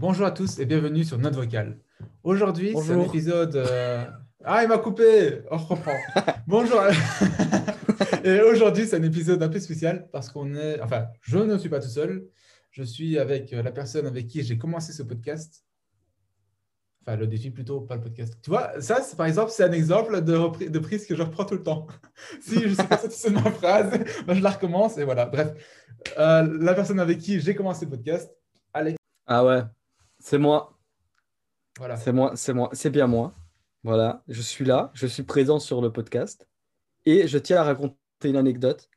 Bonjour à tous et bienvenue sur Note Vocale. Aujourd'hui, c'est un épisode. euh, Ah, il m'a coupé On reprend. Bonjour Et aujourd'hui, c'est un épisode un peu spécial parce qu'on est. Enfin, je ne suis pas tout seul. Je suis avec euh, la personne avec qui j'ai commencé ce podcast. Enfin, le défi plutôt, pas le podcast. Tu vois, ça, c'est- par exemple, c'est un exemple de, prise que je reprends tout le temps. si je ne suis pas satisfait de ma phrase, ben, je la recommence et voilà. Bref, Euh, la personne avec qui j'ai commencé le podcast, Alex. Ah ouais, c'est moi, Voilà. c'est moi, c'est moi, c'est bien moi. Voilà, je suis là, je suis présent sur le podcast et je tiens à raconter une anecdote.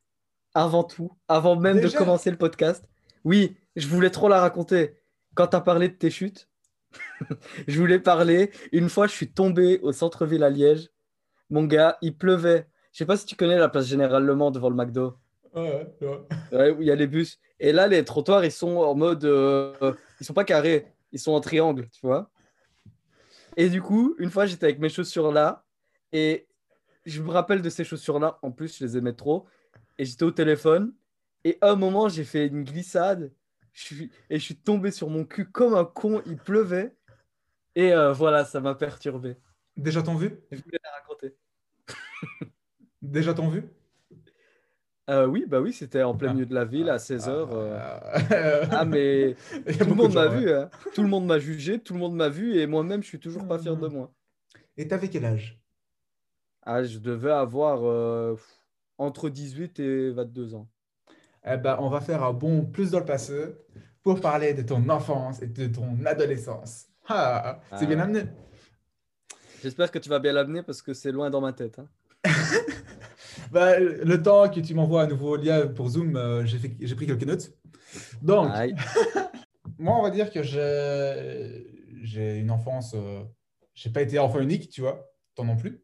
Avant tout, avant même Déjà de commencer le podcast, oui, je voulais trop la raconter. Quand tu as parlé de tes chutes, je voulais parler. Une fois, je suis tombé au centre-ville à Liège. Mon gars, il pleuvait. Je sais pas si tu connais la place Générale Le Mans devant le McDo. Ouais, ouais, ouais. Ouais, où il y a les bus. Et là, les trottoirs, ils sont en mode. euh, ils sont pas carrés, ils sont en triangle, tu vois. Et du coup, une fois, j'étais avec mes chaussures là. Et je me rappelle de ces chaussures-là. En plus, je les aimais trop. Et j'étais au téléphone. Et à un moment, j'ai fait une glissade. Je suis... Et je suis tombé sur mon cul comme un con. Il pleuvait. Et euh, voilà, ça m'a perturbé. Déjà t'ont vu Je voulais la raconter. Déjà t'ont vu Euh, oui, bah oui, c'était en plein Ah. milieu de la ville à 16h. Euh, Ah, mais. il y a Tout le monde de m'a vu, hein. tout le monde m'a jugé, tout le monde m'a vu et moi-même je suis toujours pas fier de Mhm. moi. Et t'avais quel âge? Ah, je devais avoir euh, entre 18 et 22 ans. Eh ben, on va faire un bond plus dans le passé pour parler de ton enfance et de ton adolescence. Ah, c'est Ah. bien amené. J'espère que tu vas bien l'amener parce que c'est loin dans ma tête. hein. Bah, le temps que tu m'envoies un nouveau lien pour Zoom, euh, j'ai fait- j'ai pris quelques notes. Donc, moi, on va dire que j'ai j'ai une enfance. euh, j'ai pas été enfant unique, tu vois, toi non plus.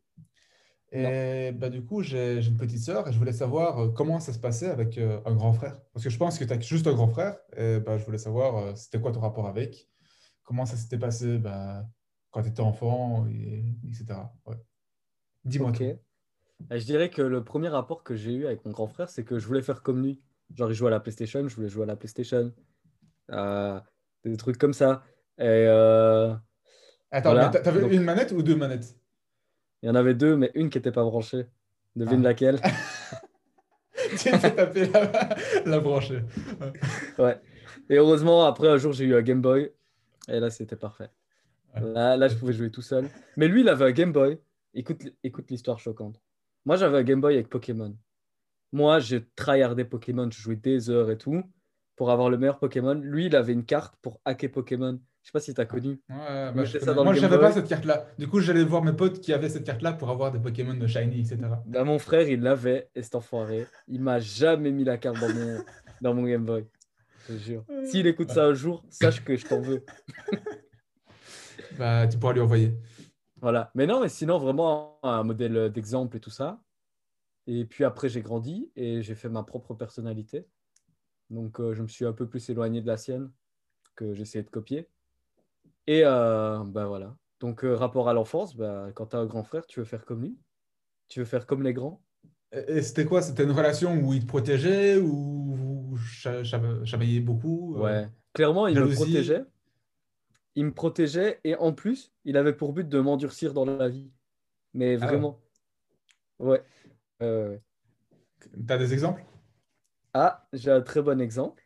Et bah, du coup, j'ai j'ai une petite sœur et je voulais savoir euh, comment ça se passait avec euh, un grand frère. Parce que je pense que tu as juste un grand frère. Et bah, je voulais savoir c'était quoi ton rapport avec, comment ça s'était passé bah, quand tu étais enfant, et, etc. Ouais. Dis-moi Ok. Je dirais que le premier rapport que j'ai eu avec mon grand frère, c'est que je voulais faire comme lui. Genre, il jouait à la PlayStation, je voulais jouer à la PlayStation. Euh, des trucs comme ça. Et euh, Attends, Voilà. mais t'a- t'avais Donc- une manette ou deux manettes? Il y en avait deux, mais une qui n'était pas branchée. Devine Ah. laquelle? Tu t'es tapé la, la branchée. Ouais. Et heureusement, après, un jour, j'ai eu un Game Boy. Et là, c'était parfait. Là, là, je pouvais jouer tout seul. Mais lui, il avait un Game Boy. Écoute, écoute l'histoire choquante. Moi, j'avais un Game Boy avec Pokémon. Moi, j'ai tryhardé Pokémon. Je jouais des heures et tout pour avoir le meilleur Pokémon. Lui, il avait une carte pour hacker Pokémon. Je sais pas si tu as connu. Ouais, bah, mettez je ça connais. dans le Moi, je n'avais pas cette carte-là. Du coup, j'allais voir mes potes qui avaient cette carte-là pour avoir des Pokémon de Shiny, etc. Bah, mon frère, il l'avait, et cet enfoiré. Il m'a jamais mis la carte dans mon, dans mon Game Boy. Je te jure. S'il écoute ça un jour, sache que je t'en veux. Bah, tu pourras lui envoyer. Voilà. Mais non, mais sinon, vraiment un modèle d'exemple et tout ça. Et puis après, j'ai grandi et j'ai fait ma propre personnalité. Donc, euh, je me suis un peu plus éloigné de la sienne que j'essayais de copier. Et euh, bah voilà. Donc, euh, rapport à l'enfance, bah, quand tu as un grand frère, tu veux faire comme lui? Tu veux faire comme les grands? Et, c'était quoi? C'était une relation où il te protégeait ou vous chamaillez beaucoup? Ouais. Clairement, il me jalousie. protégeait. Il me protégeait et en plus, il avait pour but de m'endurcir dans la vie. Mais Ah ouais. vraiment. Ouais. Euh, T'as des exemples? Ah, j'ai un très bon exemple.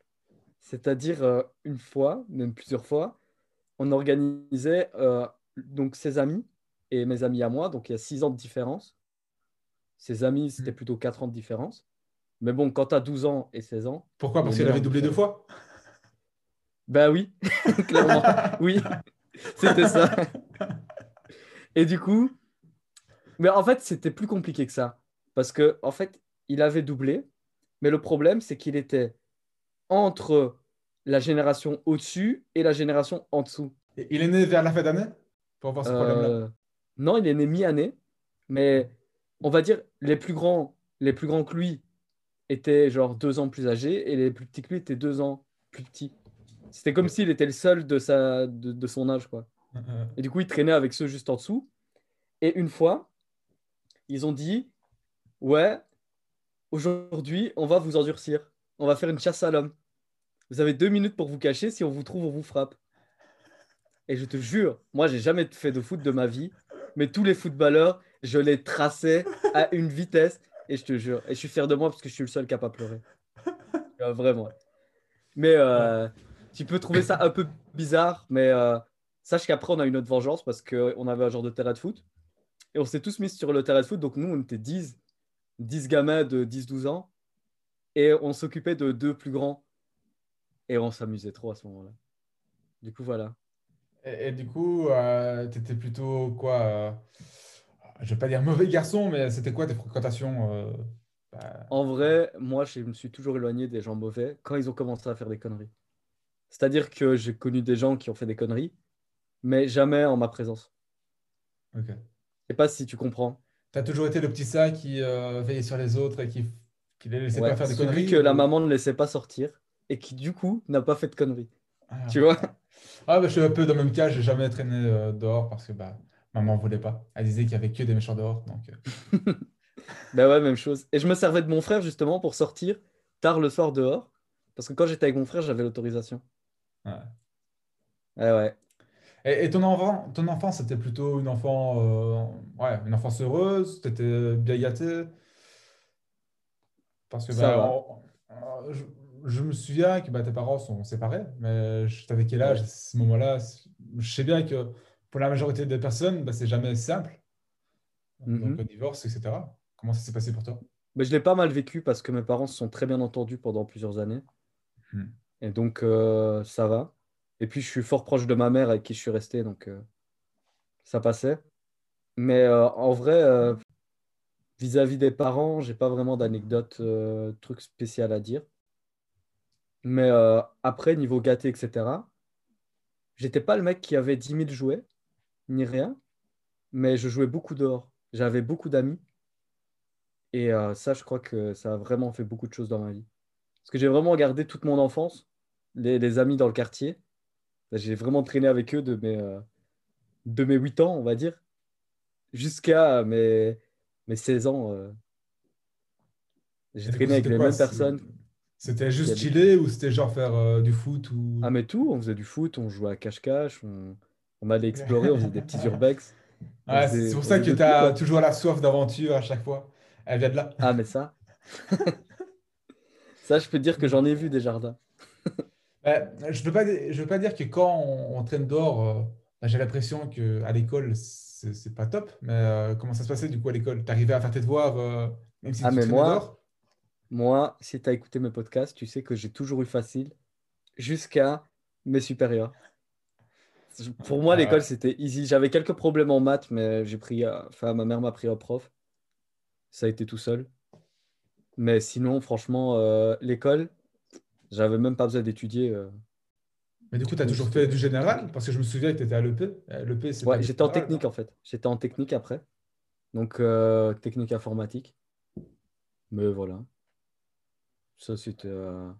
C'est-à-dire, euh, une fois, même plusieurs fois, on organisait euh, donc ses amis et mes amis à moi, donc il y a six ans de différence. Ses amis, c'était Mm. plutôt quatre ans de différence. Mais bon, quand tu as 12 ans et 16 ans, Pourquoi? Parce qu'il avait doublé deux fois? ben oui, clairement, oui, c'était ça. Et du coup, mais en fait, c'était plus compliqué que ça. Parce que, en fait, il avait doublé, mais le problème, c'est qu'il était entre la génération au-dessus et la génération en dessous. Et Il est né vers la fin d'année? Pour avoir ce problème-là? Euh, non, il est né mi-année, mais on va dire les plus grands, les plus grands que lui étaient genre deux ans plus âgés et les plus petits que lui étaient deux ans plus petits. C'était comme s'il était le seul de, sa, de, de son âge, quoi. Et du coup, il traînait avec ceux juste en dessous. Et une fois, ils ont dit Ouais, aujourd'hui, on va vous endurcir. On va faire une chasse à l'homme. Vous avez deux minutes pour vous cacher. Si on vous trouve, on vous frappe. Et je te jure, moi, j'ai jamais fait de foot de ma vie, mais tous les footballeurs, je les traçais à une vitesse. Et je te jure, et je suis fier de moi parce que je suis le seul qui n'a pas pleuré. Euh, vraiment. Mais euh, tu peux trouver ça un peu bizarre, mais euh, sache qu'après, on a une autre vengeance parce qu'on avait un genre de terrain de foot. Et on s'est tous mis sur le terrain de foot. Donc, nous, on était 10, 10 gamins de 10-12 ans. Et on s'occupait de deux plus grands. Et on s'amusait trop à ce moment-là. Du coup, voilà. Et, et du coup, euh, tu étais plutôt quoi euh, Je vais pas dire mauvais garçon, mais c'était quoi tes fréquentations euh, bah, En vrai, moi, je me suis toujours éloigné des gens mauvais quand ils ont commencé à faire des conneries. C'est-à-dire que j'ai connu des gens qui ont fait des conneries, mais jamais en ma présence. Ok. Je sais pas si tu comprends. Tu as toujours été le petit ça qui euh, veillait sur les autres et qui, qui les laissait Ouais, pas faire des celui conneries que la maman ne laissait pas sortir et qui, du coup, n'a pas fait de conneries. Ah, Tu vois Ah, bah, je suis un peu dans le même cas, j'ai jamais traîné euh, dehors parce que bah, maman voulait pas. Elle disait qu'il y avait que des méchants dehors. Donc, euh, Ben ouais, même chose. Et je me servais de mon frère justement pour sortir tard le soir dehors. Parce que quand j'étais avec mon frère, j'avais l'autorisation. Ouais. Ouais, ouais. Et, et ton enfant, ton enfance, c'était plutôt une enfant, euh, ouais, une enfance heureuse, tu étais bien gâté? Parce que bah, va. on- on- je, je me souviens que bah, tes parents sont séparés, mais je t'avais quel âge à ce moment-là? Je sais bien que pour la majorité des personnes, bah, c'est jamais simple. Donc, Mhm. le divorce, etc. Comment ça s'est passé pour toi? Mais je l'ai pas mal vécu parce que mes parents se sont très bien entendus pendant plusieurs années. Hmm. Et donc, euh, ça va. Et puis, je suis fort proche de ma mère avec qui je suis resté. Donc, euh, ça passait. Mais euh, en vrai, vis-à-vis des parents, j'ai pas vraiment d'anecdote, truc spécial à dire. Mais après, niveau gâté, etc., j'étais pas le mec qui avait 10 000 jouets, ni rien. Mais je jouais beaucoup dehors. J'avais beaucoup d'amis. Et ça, je crois que ça a vraiment fait beaucoup de choses dans ma vie. Parce que j'ai vraiment gardé toute mon enfance, les, les amis dans le quartier. J'ai vraiment traîné avec eux de mes, euh, de mes 8 ans, on va dire, jusqu'à mes, mes 16 ans. euh. J'ai traîné avec les quoi? mêmes personnes. C'était juste chiller ou c'était genre faire euh, du foot ou... Ah, mais tout, on faisait du foot, on jouait à cache-cache, on, on allait explorer, on faisait des petits urbex. c'est pour ça que tu as toujours la soif d'aventure à chaque fois. Elle vient de là. Ah, mais ça, ça, je peux te dire que j'en ai vu des jardins. Ouais, je ne veux pas, di- je veux pas dire que quand on, on traîne dehors, euh, bah, j'ai l'impression qu'à l'école, c'est c'est pas top. Mais euh, comment ça se passait du coup à l'école? Tu arrivais à faire tes devoirs euh, même si Ah, tu mais moi, dehors? Moi, si tu as écouté mes podcasts, tu sais que j'ai toujours eu facile jusqu'à mes supérieurs. Pour moi, Ah l'école, c'était easy. J'avais quelques problèmes en maths, mais j'ai pris, enfin, ma mère m'a pris un prof. Ça a été tout seul. Mais sinon, franchement, l'école, j'avais même pas besoin d'étudier. euh. Mais du coup, tu as toujours c'était- fait du général? Parce que je me souviens que tu étais à l'EP. Euh, L'EP, c'est pas Ouais, du j'étais en général, technique en fait. J'étais en technique après. Donc, euh, technique informatique. Mais voilà. Ça, c'était euh,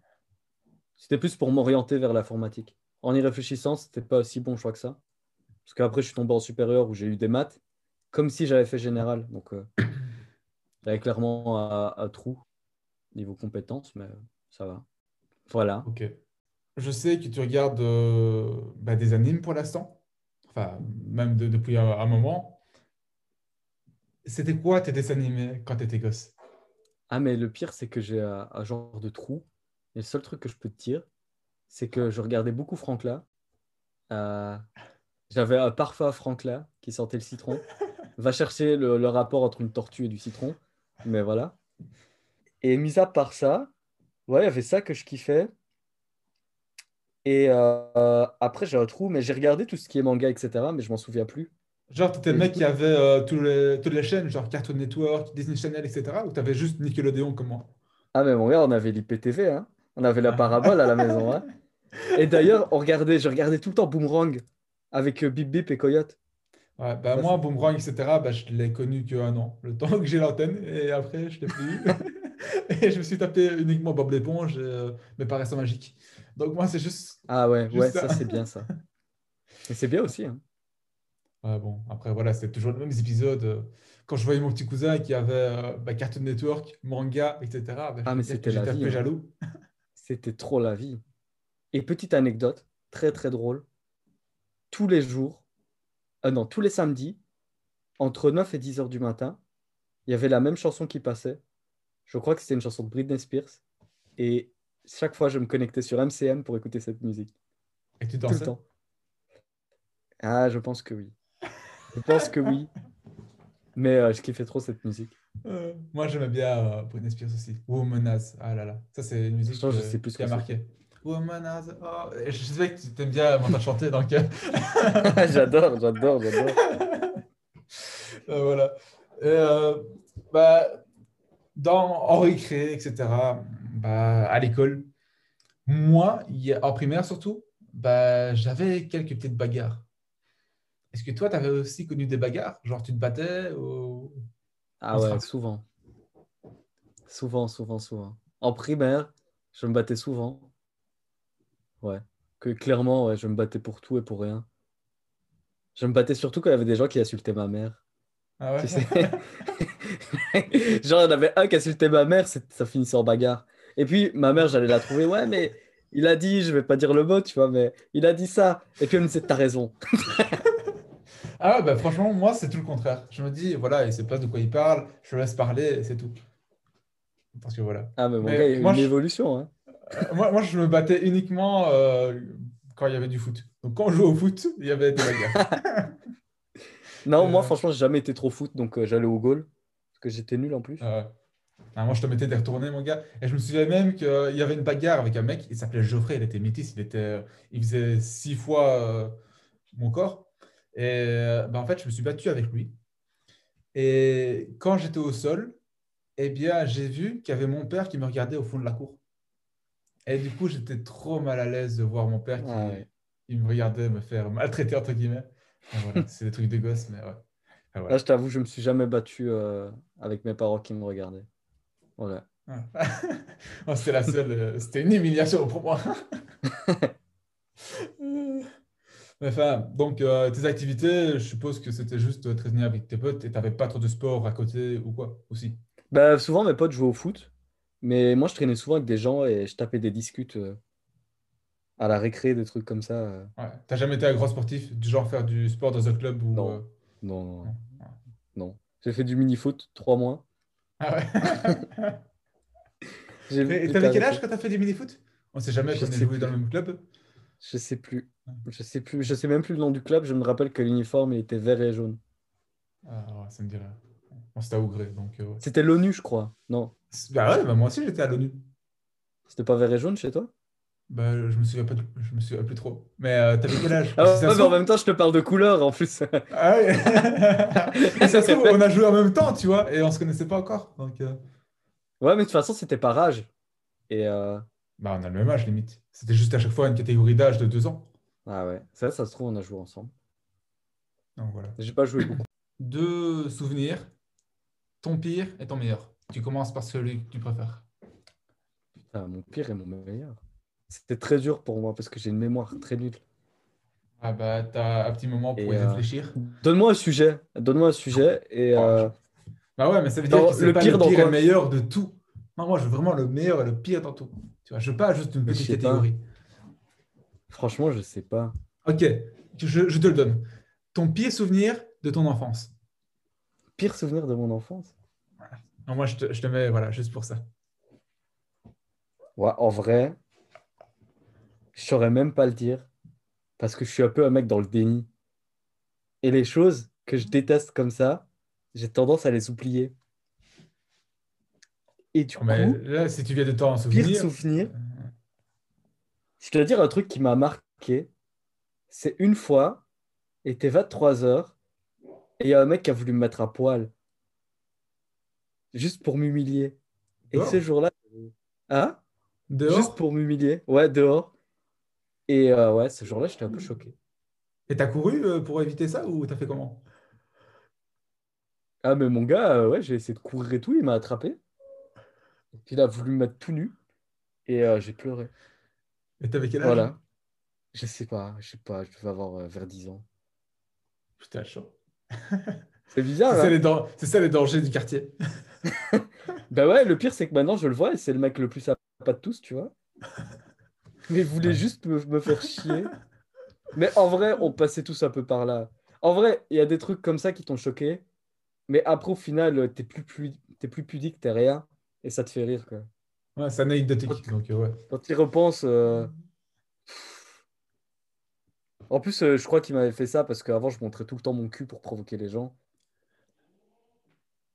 c'était plus pour m'orienter vers l'informatique. En y réfléchissant, c'était pas aussi bon choix que ça. Parce qu'après, je suis tombé en supérieur où j'ai eu des maths, comme si j'avais fait général. Donc, euh, j'avais clairement un, un trou niveau compétences, mais ça va. Voilà. Ok. Je sais que tu regardes euh, bah, des animes pour l'instant. Enfin, même de- depuis un, un moment. C'était quoi tes dessins animés quand tu étais gosse? Ah, mais le pire, c'est que j'ai un, un genre de trou. Et le seul truc que je peux te dire, c'est que je regardais beaucoup Franklin. Euh, j'avais un parfum Franklin qui sentait le citron. Va chercher le, le rapport entre une tortue et du citron. Mais voilà. Et mis à part ça, ouais, il y avait ça que je kiffais. Et euh, après, j'ai un trou, mais j'ai regardé tout ce qui est manga, etc. Mais je m'en souviens plus. Genre, tu étais Et le mec qui avait euh, tous les, toutes les chaînes, genre Cartoon Network, Disney Channel, etc. Ou tu avais juste Nickelodeon comme moi? ah, mais mon gars, on avait l'IPTV, hein. On avait la Ah. parabole à la maison, hein. Et d'ailleurs, on regardait, je regardais tout le temps Boomerang avec euh, Bip Bip et Coyote. Ouais, bah Ça, moi, Boomerang, etc., bah, je l'ai connu que un an, le temps que j'ai l'antenne, et après, je l'ai plus eu. Et je me suis tapé uniquement Bob l'éponge euh, mes paresseux magiques. Donc moi, c'est juste, Ah ouais, juste ouais, ça. ça c'est bien ça. Et c'est bien aussi, hein. Ouais, bon, après, voilà, c'était toujours les mêmes épisodes. Quand je voyais mon petit cousin qui avait euh, bah, Cartoon Network, manga, etc., bah, Ah, mais c'était la j'étais un peu hein. jaloux. C'était trop la vie. Et petite anecdote, très très drôle. tous les jours, euh, non, tous les samedis, entre 9 et 10 heures du matin, il y avait la même chanson qui passait. Je crois que c'était une chanson de Britney Spears. Et chaque fois, je me connectais sur MCM pour écouter cette musique. Et tu Tout dansais le temps. Ah, je pense que oui. Je pense que oui. Mais euh, je kiffais trop cette musique. Euh, Moi, j'aimais bien euh, Britney Spears aussi. Womanaz. Ah là là. Ça, c'est une musique je euh, sais plus ce qui a marqué. Womanaz. Oh. Je sais que tu t'aimes bien m'entendre chanter, donc euh, j'adore, j'adore, j'adore. euh, voilà. Et, euh, bah, dans, en récré, etc., bah, à l'école, moi, en primaire surtout, bah, j'avais quelques petites bagarres. Est-ce que toi, tu avais aussi connu des bagarres? Genre, tu te battais ou... Ah ouais, souvent. Souvent, souvent, souvent. En primaire, je me battais souvent. Ouais. Que clairement, ouais, je me battais pour tout et pour rien. Je me battais surtout quand il y avait des gens qui insultaient ma mère. Ah ouais? Tu sais? Genre, il y en avait un qui insultait ma mère, ça finissait en bagarre. Et puis, ma mère, j'allais la trouver, ouais, mais il a dit, je vais pas dire le mot, tu vois, mais il a dit ça. Et puis, elle me disait, t'as raison. Ah ouais, bah franchement, moi, c'est tout le contraire. Je me dis, voilà, il sait pas de quoi il parle, je le laisse parler, c'est tout. Parce que voilà. Ah, mais mon Mais gars, il y a moi, une je- évolution. Hein. Euh, moi, moi, je me battais uniquement euh, quand il y avait du foot. Donc, quand on jouait au foot, il y avait des bagarres. Non, moi, Euh. franchement, j'ai jamais été trop foot, donc euh, j'allais au goal. Que j'étais nul en plus. Ah moi, je te mettais des retournés, mon gars. Et je me souviens même qu'il y avait une bagarre avec un mec, il s'appelait Geoffrey, il était métis, il, était, il faisait six fois euh, mon corps. Et euh, bah, en fait, je me suis battu avec lui. Et quand j'étais au sol, eh bien, j'ai vu qu'il y avait mon père qui me regardait au fond de la cour. Et du coup, j'étais trop mal à l'aise de voir mon père qui Ah ouais. il me regardait me faire maltraiter, entre guillemets. Voilà, c'est des trucs de gosse, mais ouais. Voilà. Là, je t'avoue, je me suis jamais battu euh, avec mes parents qui me regardaient. Voilà. Ouais. Oh, c'était la seule, euh, c'était une humiliation pour moi. Enfin, donc euh, tes activités, je suppose que c'était juste traîner avec tes potes et t'avais pas trop de sport à côté ou quoi aussi? Bah, souvent, mes potes jouaient au foot. Mais moi, je traînais souvent avec des gens et je tapais des discutes euh, à la récré, des trucs comme ça. Ouais. T'as jamais été un grand sportif, du genre faire du sport dans un club ou Non. Non, non, non. non. J'ai fait du mini-foot trois mois. Ah ouais. Et t'avais quel âge quand t'as fait du mini-foot? On sait jamais qu'on est joué plus. dans le même club. Je sais plus. Je sais plus. Je sais même plus le nom du club. Je me rappelle que l'uniforme, il était vert et jaune. Ah ouais, ça me dirait. Bon, c'était à Ougré, donc euh, ouais. C'était l'ONU, je crois. Non. Bah ouais, bah moi aussi j'étais à l'ONU. C'était pas vert et jaune chez toi? Bah, je me souviens pas, je me souviens plus trop. Mais euh, t'avais quel âge? Ah ouais, mais en même temps, je te parle de couleur en plus. Ah ouais. Ça se trouve, on a joué en même temps, tu vois, et on se connaissait pas encore. Donc, euh, Ouais, mais de toute façon, c'était par âge. Et euh, bah, on a le même âge limite. C'était juste à chaque fois une catégorie d'âge de deux ans. ah ouais, ça, ça se trouve, on a joué ensemble. Donc voilà. J'ai pas joué beaucoup. Deux souvenirs, ton pire et ton meilleur. Tu commences par celui que tu préfères. Putain, mon pire et mon meilleur. C'était très dur pour moi parce que j'ai une mémoire très nulle. Ah bah, t'as un petit moment pour Et, y euh, réfléchir. Donne-moi un sujet. Donne-moi un sujet et Oh, euh, Bah ouais, mais ça veut dire que c'est le pas pire le pire et le meilleur de tout. Non, moi, je veux vraiment le meilleur et le pire dans tout. Tu vois, je veux pas juste une petite pas. catégorie. franchement, je sais pas. Ok, je, je te le donne. Ton pire souvenir de ton enfance. Pire souvenir de mon enfance? Non, moi, je te, je te mets, voilà, juste pour ça. Ouais, en vrai, je saurais même pas le dire parce que je suis un peu un mec dans le déni. Et les choses que je déteste comme ça, j'ai tendance à les oublier. Et du Mais coup, là, si tu viens de t'en pire souvenir. souvenir, je dois dire un truc qui m'a marqué. C'est une fois, il était 23 heures, et il y a un mec qui a voulu me mettre à poil. Juste pour m'humilier. Et ce jour-là, hein? Dehors? Juste pour m'humilier. Ouais, dehors. Et euh, ouais, ce jour-là, j'étais un peu choqué. Et t'as couru euh, pour éviter ça ou t'as fait comment? Ah, mais mon gars, euh, ouais, j'ai essayé de courir et tout, il m'a attrapé. Il a voulu me mettre tout nu. Et euh, j'ai pleuré. Et t'avais quel âge? Voilà. Je sais pas, je sais pas, je devais avoir euh, vers 10 ans. Putain, chaud. C'est bizarre, C'est ça, hein c'est ça les dangers du quartier. Bah ouais, le pire, c'est que maintenant, je le vois et c'est le mec le plus sympa de tous, tu vois. Mais voulait Ouais. juste me, me faire chier. Mais en vrai, on passait tous un peu par là. En vrai, il y a des trucs comme ça qui t'ont choqué. Mais après, au final, t'es plus, plus, t'es plus pudique, t'es rien. Et ça te fait rire, quoi. Ouais, c'est anecdotique. Donc, euh, ouais. Quand tu y repenses. euh, En plus, euh, je crois qu'il m'avait fait ça parce qu'avant, je montrais tout le temps mon cul pour provoquer les gens.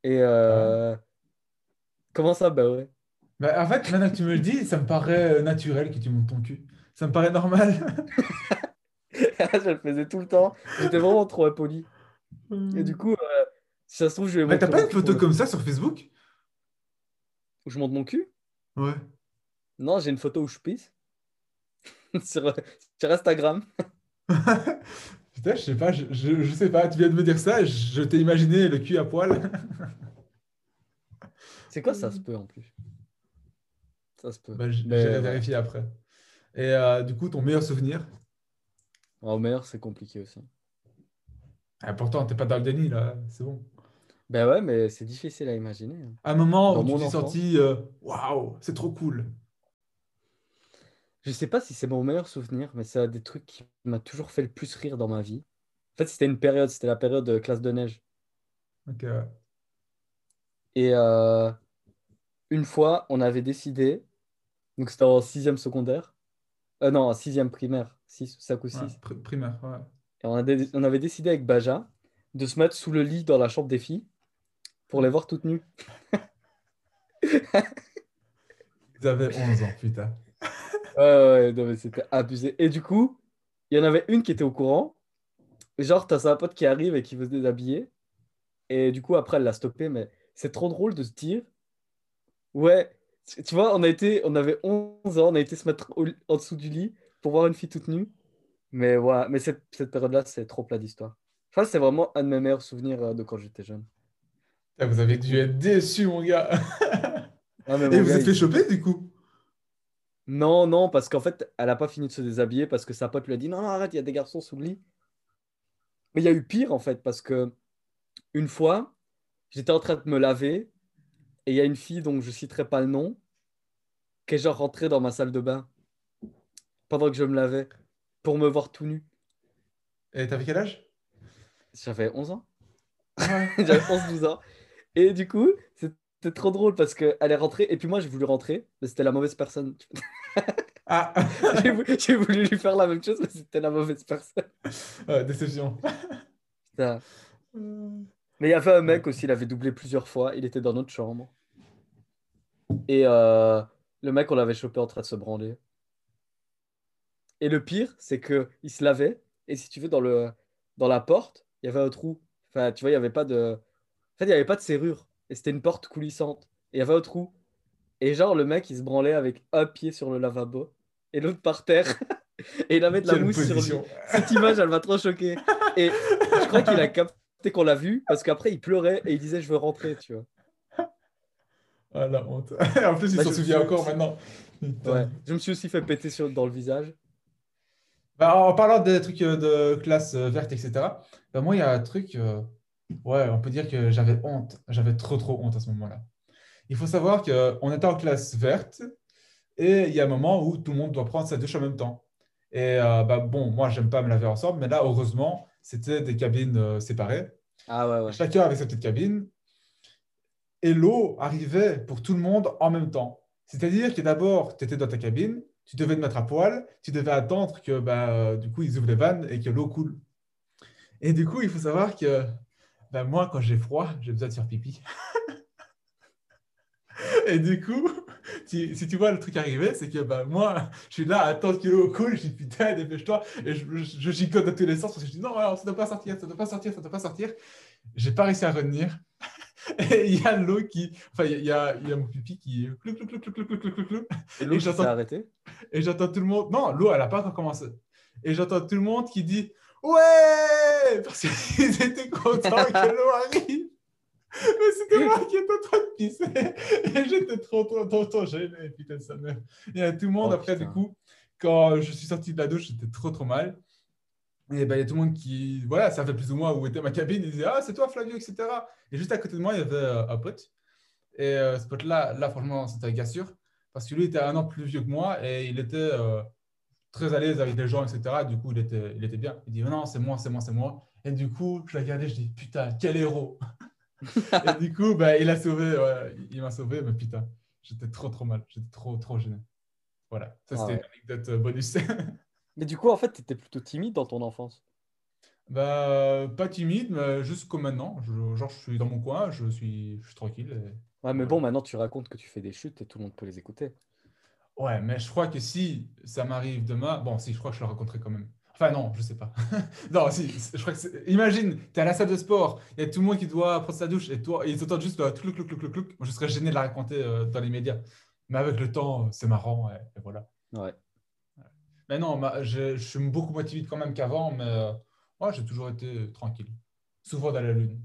Et. euh, Comment ça? Bah ouais. Bah, en fait, maintenant que tu me le dis, ça me paraît euh, naturel que tu montes ton cul. Ça me paraît normal. je le faisais tout le temps. J'étais vraiment trop impoli. Et du coup, euh, si ça se trouve, je vais Mais t'as montrer pas une photo comme ça sur Facebook? où je monte mon cul? Ouais. Non, j'ai une photo où je pisse. sur, sur Instagram. Putain, je sais pas, je, je, je sais pas, tu viens de me dire ça, je, je t'ai imaginé le cul à poil. C'est quoi ça se peut en plus? Ça se peut. Bah, J'irai vérifier après. Et euh, du coup, ton meilleur souvenir? En mer, c'est compliqué aussi. Ah, pourtant, t'es pas dans le déni là, c'est bon. Ben ouais, mais c'est difficile à imaginer. hein. Un moment Dans où tu mon t'es senti euh, waouh, c'est trop cool. Je sais pas si c'est mon meilleur souvenir, mais c'est des trucs qui m'a toujours fait le plus rire dans ma vie. En fait, c'était une période, c'était la période de classe de neige. Ok. Et euh, une fois, on avait décidé, donc c'était en sixième secondaire, euh, non, en sixième primaire, 6, 5 ou 6. Ouais, pr- primaire, ouais. Et on, a dé- on avait décidé avec Baja de se mettre sous le lit dans la chambre des filles pour les voir toutes nues. Ils avaient 11 ans, putain. Ouais, ouais, c'était abusé. Et du coup, il y en avait une qui était au courant. Genre, t'as sa pote qui arrive et qui veut se déshabiller. Et du coup, après, elle l'a stoppé. Mais c'est trop drôle de se dire, ouais, tu vois, on a été, on avait 11 ans, on a été se mettre au- en dessous du lit pour voir une fille toute nue. Mais ouais, mais cette, cette période-là, c'est trop plat d'histoire. Que c'est vraiment un de mes meilleurs souvenirs euh, de quand j'étais jeune. Putain, Vous avez dû être déçus, mon gars. Ah, mais Et mon vous gars, êtes fait il- choper du coup? Non, non, parce qu'en fait, elle a pas fini de se déshabiller parce que sa pote lui a dit non, non, arrête, il y a des garçons sous le lit. Mais il y a eu pire en fait, parce que une fois, j'étais en train de me laver et il y a une fille dont je citerai pas le nom qui est genre rentrée dans ma salle de bain pendant que je me lavais pour me voir tout nu. Et t'avais quel âge? J'avais 11 ans. Ah ouais. J'avais 11-12 ans. Et du coup, c'était trop drôle parce qu'elle est rentrée et puis moi j'ai voulu rentrer, mais c'était la mauvaise personne. Ah, J'ai voulu, lui faire la même chose, mais c'était la mauvaise personne. Ouais, déception. Putain. Mais il y avait un mec aussi, il avait doublé plusieurs fois. Il était dans notre chambre. Et euh, le mec, on l'avait chopé en train de se branler. Et le pire, c'est que il se lavait. Et si tu veux, dans, le, dans la porte, il y avait un trou. Enfin, tu vois, il n'y avait pas de. En fait, il n'y avait pas de serrure. Et c'était une porte coulissante. Et il y avait un trou. Et genre, le mec, il se branlait avec un pied sur le lavabo et l'autre par terre. et il avait de la Quelle mousse sur lui. position. Cette image, elle m'a trop choqué. Et je crois qu'il a capté qu'on l'a vu parce qu'après, il pleurait et il disait Je veux rentrer, tu vois. Ah, la honte. En plus, il Bah, s'en souvient encore maintenant. Ouais. Je me suis aussi fait péter sur, dans le visage. Bah, en parlant des trucs euh, de classe euh, verte, etc., bah, moi, il y a un truc, euh, ouais, on peut dire que j'avais honte. J'avais trop, trop honte à ce moment-là. Il faut savoir qu'on était en classe verte et il y a un moment où tout le monde doit prendre sa douche en même temps. Et euh, bah, bon, moi, j'aime pas me laver ensemble, mais là, heureusement, c'était des cabines euh, séparées. Ah ouais, ouais. Chacun avait sa petite cabine. Et l'eau arrivait pour tout le monde en même temps. C'est-à-dire que d'abord, tu étais dans ta cabine, tu devais te mettre à poil, tu devais attendre que bah, euh, du coup, ils ouvrent les vannes et que l'eau coule. Et du coup, il faut savoir que bah, moi, quand j'ai froid, j'ai besoin de faire pipi. et du coup, si tu vois le truc arriver, c'est que bah, moi, je suis là à attendre que l'eau coule, je dis putain, dépêche-toi, et je, je, je gigote dans tous les sens parce que je dis non, ça ne doit pas sortir, ça ne doit pas sortir, ça ne doit pas sortir. J'ai pas réussi à retenir. Et il y a l'eau qui. Enfin, il y a, il y a mon pipi qui. Clou, clou, clou, clou, clou, clou, clou. Et l'eau s'est arrêtée Et j'entends tout le monde. Non, l'eau, elle n'a pas encore commencé. Et j'entends tout le monde qui dit Ouais Parce qu'ils étaient contents que l'eau arrive. Mais c'était moi qui étais en train de pisser. Et j'étais trop, trop, trop, trop gêné. Putain, sa mère. Et tout le monde, oh, après, putain. du coup, quand je suis sorti de la douche, j'étais trop, trop mal. Et ben, il y a tout le monde qui, voilà, ça fait plus ou moins où était ma cabine. Ils disaient, ah, c'est toi, Flavio, etc. Et juste à côté de moi, il y avait euh, un pote. Et euh, ce pote-là, là, franchement, c'était un gars sûr. Parce que lui était un an plus vieux que moi et il était euh, très à l'aise avec les gens, etc. Du coup, il était, il était bien. Il dit non, c'est moi, c'est moi, c'est moi. Et du coup, je l'ai regardé, je dis putain, quel héros. et du coup, bah, il a sauvé, ouais, il m'a sauvé, mais putain, j'étais trop, trop mal. J'étais trop, trop gêné. Voilà, ça Ah c'était ouais. une anecdote bonus. Mais du coup, en fait, tu étais plutôt timide dans ton enfance. bah, pas timide, mais juste comme maintenant. Je- genre, je suis dans mon coin, je suis, je suis tranquille. et- Ouais, mais bon, maintenant tu racontes que tu fais des chutes et tout le monde peut les écouter. Ouais, mais je crois que si ça m'arrive demain, bon, si, je crois que je le raconterai quand même. Enfin, non, je sais pas. non, si, je crois que c'est- Imagine, tu es à la salle de sport, il y a tout le monde qui doit prendre sa douche et toi, et ils entendent juste le clouc, clouc, clouc, clouc, clouc. Moi, je serais gêné de la raconter euh, dans les médias. Mais avec le temps, c'est marrant et, et voilà. Ouais. Mais non, je, je suis beaucoup moins timide quand même qu'avant, mais euh, ouais, j'ai toujours été tranquille. Souvent dans la lune.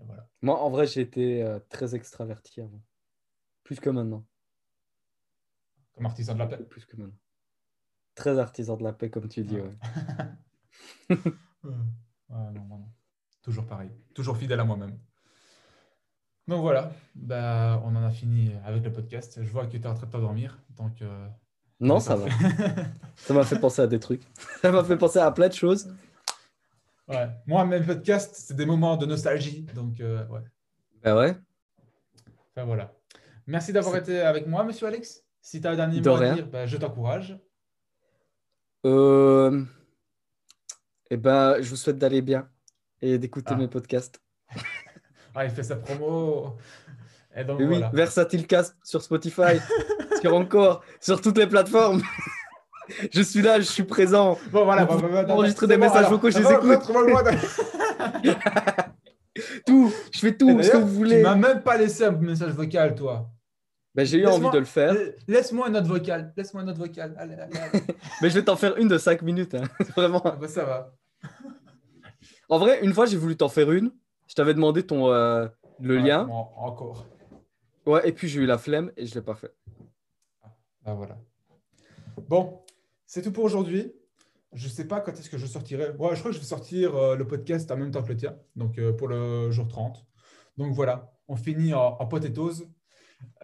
Et voilà. Moi, en vrai, j'ai été euh, très extraverti avant. Plus que maintenant. Comme artisan de la paix. Plus que maintenant. Très artisan de la paix, comme tu dis. Ouais. Ouais. Euh, ouais, non, moi, non. Toujours pareil. Toujours fidèle à moi-même. Donc voilà, bah, on en a fini avec le podcast. Je vois que tu es en train de t'endormir. Donc, euh, Non, ça va. Ça m'a fait penser à des trucs. Ça m'a fait penser à plein de choses. ouais. Moi, mes podcasts, c'est des moments de nostalgie. Donc, euh, ouais. Bah ouais. Enfin, voilà. Merci d'avoir été avec moi, monsieur Alex. Si tu as un dernier De mot à dire, bah, je t'encourage. Euh... Eh ben, je vous souhaite d'aller bien et d'écouter Ah. mes podcasts. Ah, il fait sa promo. Et donc, Et oui, voilà. Versatilcast sur Spotify, sur encore, sur toutes les plateformes. je suis là, je suis présent. Bon, voilà. Bah, bah, bah, des bon, messages vocaux, je les écoute. Tout, je fais tout ce que vous Tu voulez. m'as même pas laissé un message vocal, toi. Ben, j'ai eu envie de le faire, Laisse-moi une note vocale. Laisse-moi une note vocale. Allez, allez, allez. mais je vais t'en faire une de 5 minutes. hein. Vraiment. Ah, bah, ça va. En vrai, une fois, j'ai voulu t'en faire une. Je t'avais demandé ton, euh, le Ouais, lien. bon, encore. Ouais, et puis j'ai eu la flemme et je l'ai pas fait. Ah, voilà. Bon, c'est tout pour aujourd'hui. Je sais pas quand est-ce que je sortirai. Ouais, je crois que je vais sortir euh, le podcast en même temps que le tien, donc euh, pour le jour 30. Donc voilà, on finit en, en potatoes.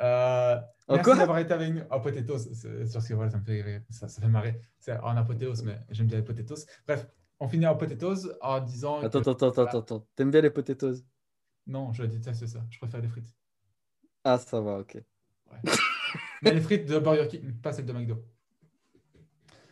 Euh, merci d'avoir été avec nous. En potatoes, c'est parce que voilà, ça me fait rire. Ça, ça fait marrer. C'est en apothéose, mais j'aime bien les potatoes. Bref, on finit en potatoes en disant. Attends, que- attends, attends, attends, attends. T'aimes bien les potatoes Non, je déteste ça. Je préfère les frites. Ah, ça va, ok. Mais les frites de Burger King, pas celles de McDo.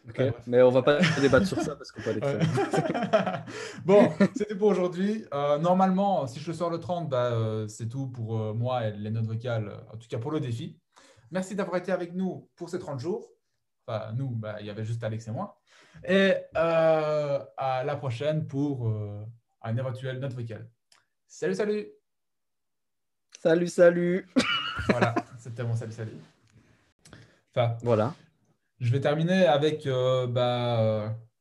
Ok. Ouais. Mais on va pas débattre sur ça parce qu'on peut aller bon, c'était pour aujourd'hui. Euh, normalement, si je le sors le 30, bah, euh, c'est tout pour euh, moi et les notes vocales, en tout cas pour le défi. Merci d'avoir été avec nous pour ces 30 jours. Enfin, nous, bah, il y avait juste Alex et moi. Et à la prochaine pour un éventuel note vocale. Salut, salut. Salut, salut. Voilà, c'était mon salut, salut. Enfin, Voilà. Je vais terminer avec euh, bah, euh,